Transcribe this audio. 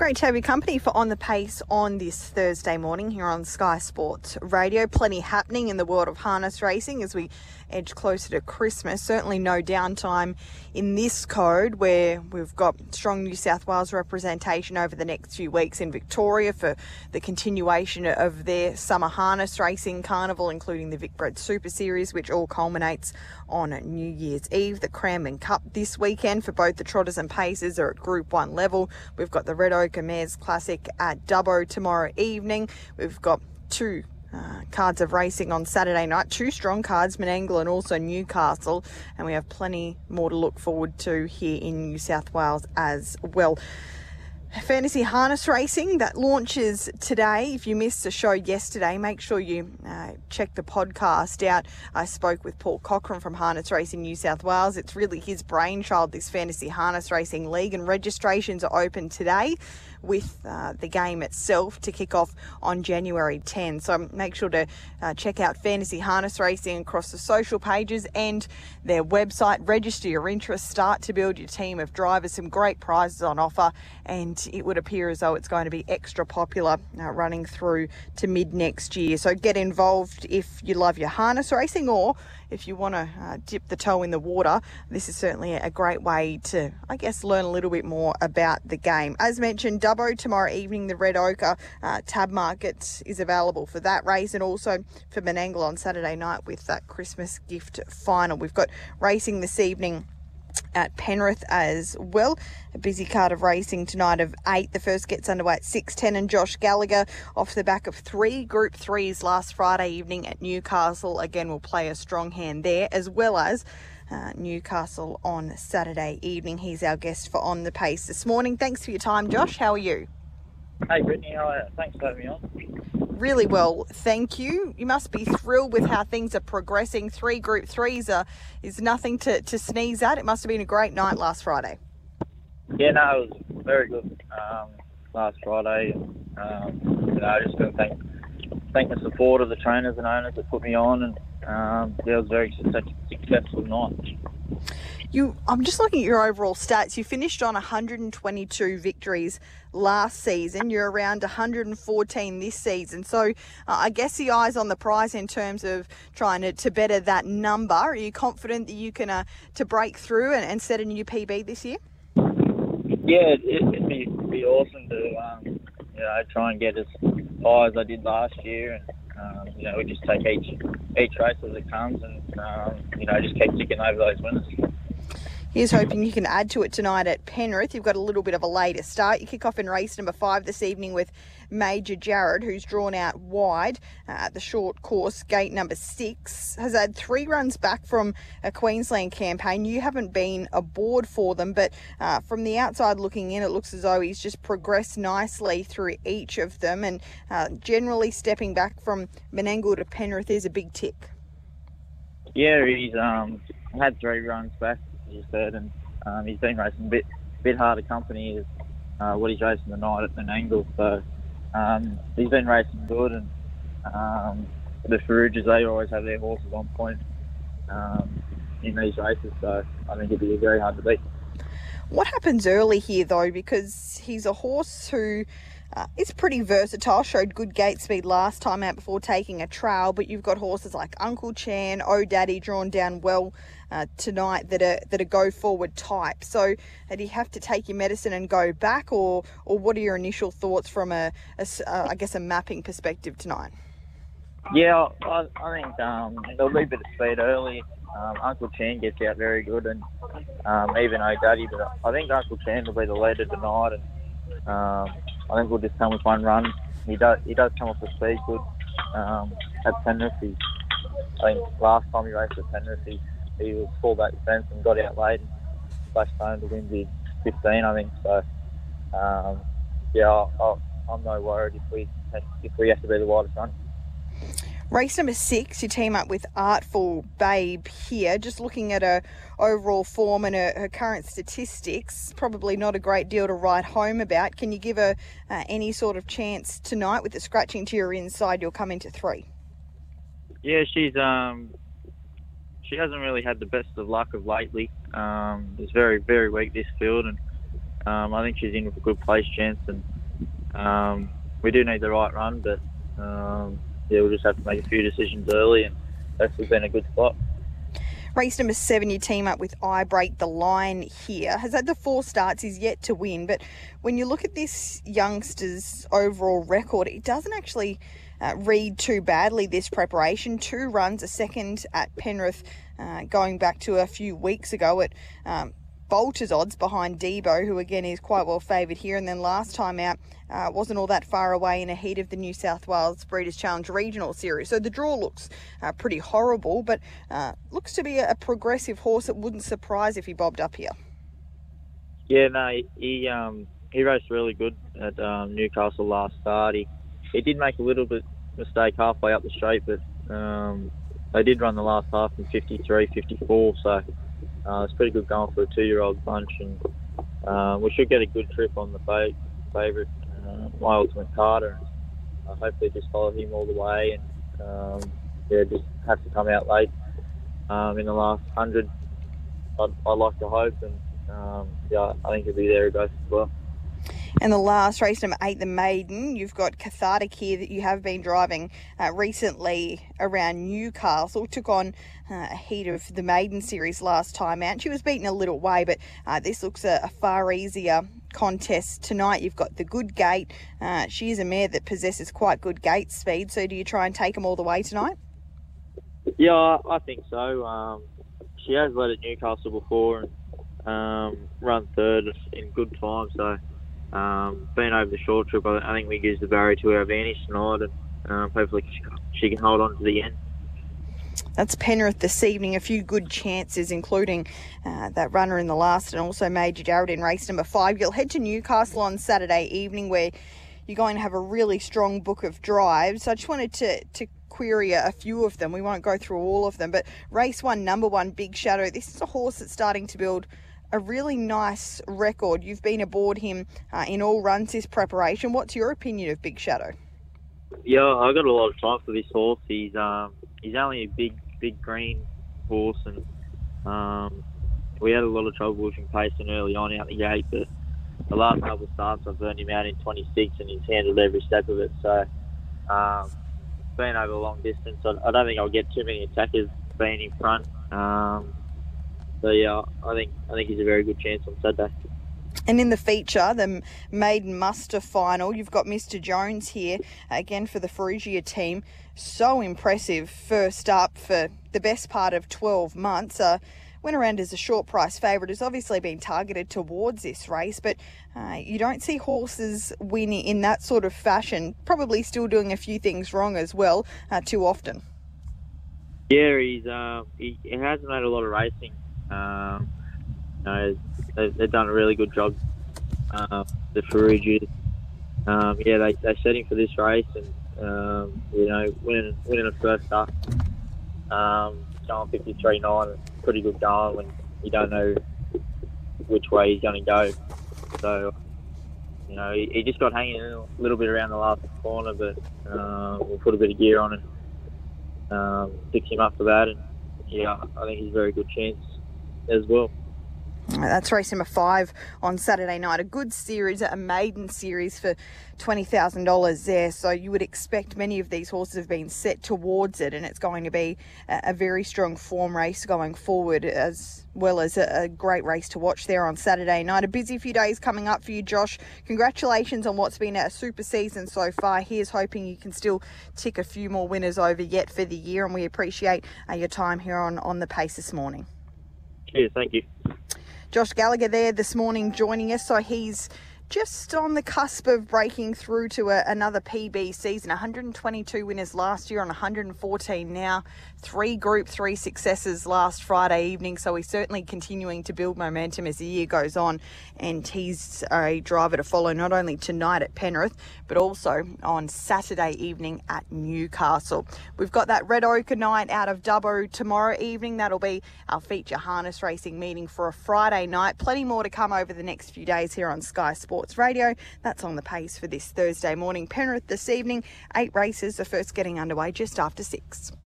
Great to have your company for On the Pace on this Thursday morning here on Sky Sports Radio. Plenty happening in the world of harness racing as we edge closer to Christmas. Certainly no downtime in this code where we've got strong New South Wales representation over the next few weeks in Victoria for the continuation of their summer harness racing carnival, including the Vicbred Super Series, which all culminates on New Year's Eve. The Cranbourne Cup this weekend for both the Trotters and Pacers are at Group 1 level. We've got the Red Ochre Mares Classic at Dubbo tomorrow evening. We've got two uh, cards of racing on Saturday night. Two strong cards, Menangle and also Newcastle. And we have plenty more to look forward to here in New South Wales as well. Fantasy Harness Racing that launches today. If you missed the show yesterday, make sure you uh, check the podcast out. I spoke with Paul Cochran from Harness Racing New South Wales. It's really his brainchild, this Fantasy Harness Racing League, and registrations are open today with uh, the game itself to kick off on January 10. So make sure to uh, check out Fantasy Harness Racing across the social pages and their website. Register your interest, start to build your team of drivers. Some great prizes on offer, and it would appear as though it's going to be extra popular uh, running through to mid next year. So get involved if you love your harness racing or if you want to uh, dip the toe in the water, this is certainly a great way to, I guess, learn a little bit more about the game. As mentioned, Dubbo tomorrow evening, the Red Ochre uh, tab market is available for that race and also for Menangle on Saturday night with that Christmas gift final. We've got racing this evening at Penrith as well. A busy card of racing tonight of eight. The first gets underway at 6.10 and Josh Gallagher off the back of three Group 3s last Friday evening at Newcastle. Again, will play a strong hand there as well as uh, Newcastle on Saturday evening. He's our guest for On the Pace this morning. Thanks for your time, Josh. How are you? Hey, Brittany. How are you? Thanks for having me on really well, thank you. You must be thrilled with how things are progressing. Three Group Threes are, is nothing to, to sneeze at. It must have been a great night last Friday. Yeah, no, it was very good um, last Friday. Um, you know, I just going to thank thank the support of the trainers and owners that put me on, and um, yeah, it was a very successful night. You, I'm just looking at your overall stats. You finished on 122 victories last season. You're around 114 this season. So uh, I guess the eyes on the prize in terms of trying to, to better that number. Are you confident that you can uh, to break through and, and, set a new PB this year? Yeah, it, would be, be awesome to um, you know try and get as high as I did last year and. Um, you know, we just take each each race as it comes, and um, you know, just keep ticking over those winners. Here's hoping you can add to it tonight at Penrith. You've got a little bit of a later start. You kick off in race number five this evening with Major Jared, who's drawn out wide uh, at the short course, gate number six. Has had three runs back from a Queensland campaign. You haven't been aboard for them, but uh, from the outside looking in, it looks as though he's just progressed nicely through each of them. And uh, generally, stepping back from Menangle to Penrith is a big tick. Yeah, he's um, had three runs back you said, and um, he's been racing a bit bit harder company is uh, what he's racing tonight at Menangle. So um, he's been racing good, and um, the Ferrugias they always have their horses on point um, in these races. So I think it'd be very hard to beat. What happens early here though, because he's a horse who uh, pretty versatile. Showed good gate speed last time out before taking a trail, but you've got horses like Uncle Chan, Oh Daddy drawn down well uh, tonight that are that are go forward type. So, uh, do you have to take your medicine and go back, or or what are your initial thoughts from a, a uh, I guess a mapping perspective tonight? Yeah, I, I think um, there'll be a bit of speed early. Um, Uncle Chan gets out very good, and um, even Oh Daddy, but I think Uncle Chan will be the leader tonight, and um, I think we'll just come with one run. He does he does come off the speed good. Um, at Penrith, I think last time he raced at Penrith, he, he was fullback defence and got out late and flashed home to win the 15, I think. So um, yeah, i am no worried if we if we have to be the widest run. Race number six, you team up with Artful Babe here. Just looking at her overall form and her, her current statistics, probably not a great deal to write home about. Can you give her uh, any sort of chance tonight with the scratching to your inside? You'll come into three. Yeah, she's um, she hasn't really had the best of luck of lately. Um, it's very very weak this field, and Um, I think she's in with a good place chance, and um, we do need the right run, but um, yeah, we'll just have to make a few decisions early, and that's been a good spot. Race number seven, you team up with I Break the Line here. Has had the four starts, is yet to win. But when you look at this youngster's overall record, it doesn't actually uh, read too badly this preparation. Two runs, a second at Penrith, uh, going back to a few weeks ago at um, Bolter's odds behind Debo, who again is quite well favoured here. And then last time out, uh, wasn't all that far away in a heat of the New South Wales Breeders' Challenge Regional Series. So the draw looks uh, pretty horrible, but uh, looks to be a, progressive horse. It wouldn't surprise if he bobbed up here. Yeah, no, he um, he raced really good at um, Newcastle last start. He, he did make a little bit mistake halfway up the straight, but um, they did run the last half in 53, 54, so uh, it's pretty good going for a two-year-old bunch, and uh, we should get a good trip on the favourite, uh, my ultimate Carter. And, uh, hopefully, just follow him all the way, and um, yeah, just have to come out late um, in the last hundred. I'd, I'd, like to hope, and um, yeah, I think he'll be there as well. And the last race, number eight, the maiden, you've got Cathartic here that you have been driving uh, recently around Newcastle. Took on uh, a heat of the maiden series last time out. She was beaten a little way, but uh, this looks a, a, far easier contest tonight. You've got the good gate. Uh, she is a mare that possesses quite good gate speed. So do you try and take them all the way tonight? Yeah, I think so. Um, she has led at Newcastle before and um, run third in good time, so um, being over the short trip, I, think we use the barrier to our advantage tonight, and um, hopefully she, can hold on to the end. That's Penrith this evening. A few good chances, including uh, that runner in the last, and also Major Jared in race number five. You'll head to Newcastle on Saturday evening, where you're going to have a really strong book of drives. So I just wanted to to query a few of them. We won't go through all of them, but race one, number one, Big Shadow. This is a horse that's starting to build a really nice record. You've been aboard him uh, in all runs this preparation. What's your opinion of Big Shadow? Yeah, I got a lot of time for this horse. He's um, he's only a big big green horse, and um, we had a lot of trouble pushing Payson early on out the gate, but the last couple of starts I've burned him out in 26, and he's handled every step of it. So, um, being over long distance, I, I don't think I'll get too many attackers being in front. Um, so yeah, I think I think he's a very good chance on Saturday. And in the feature, the maiden muster final, you've got Mr. Jones here again for the Ferrugia team. So impressive first up for the best part of 12 months. Uh, went around as a short price favourite, has obviously been targeted towards this race, but uh, you don't see horses win in that sort of fashion. Probably still doing a few things wrong as well, uh, too often. Yeah, he's uh, he, he hasn't had a lot of racing um, you know, they've, they've, done a really good job. Uh, the Ferrugia, um, yeah, they they set him for this race, and um, you know, winning winning a first up, um, going 53.9, pretty good going when you don't know which way he's going to go. So, you know, he, he, just got hanging a little bit around the last corner, but uh, we'll put a bit of gear on and um, fix him up for that. And yeah, I think he's a very good chance as well. That's race number five on Saturday night. A good series, a maiden series for $20,000 there. So you would expect many of these horses have been set towards it, and it's going to be a, very strong form race going forward, as well as a, great race to watch there on Saturday night. A busy few days coming up for you, Josh. Congratulations on what's been a super season so far. Here's hoping you can still tick a few more winners over yet for the year, and we appreciate uh, your time here on, on the pace this morning. Cheers, thank you. Josh Gallagher there this morning joining us. So he's just on the cusp of breaking through to a, another PB season. 122 winners last year on 114 now. Three Group 3 successes last Friday evening. So he's certainly continuing to build momentum as the year goes on. And he's a driver to follow not only tonight at Penrith, but also on Saturday evening at Newcastle. We've got that Red Ochre night out of Dubbo tomorrow evening. That'll be our feature harness racing meeting for a Friday night. Plenty more to come over the next few days here on Sky Sports. Sports Radio. That's on the pace for this Thursday morning. Penrith this evening, eight races, the first getting underway just after six.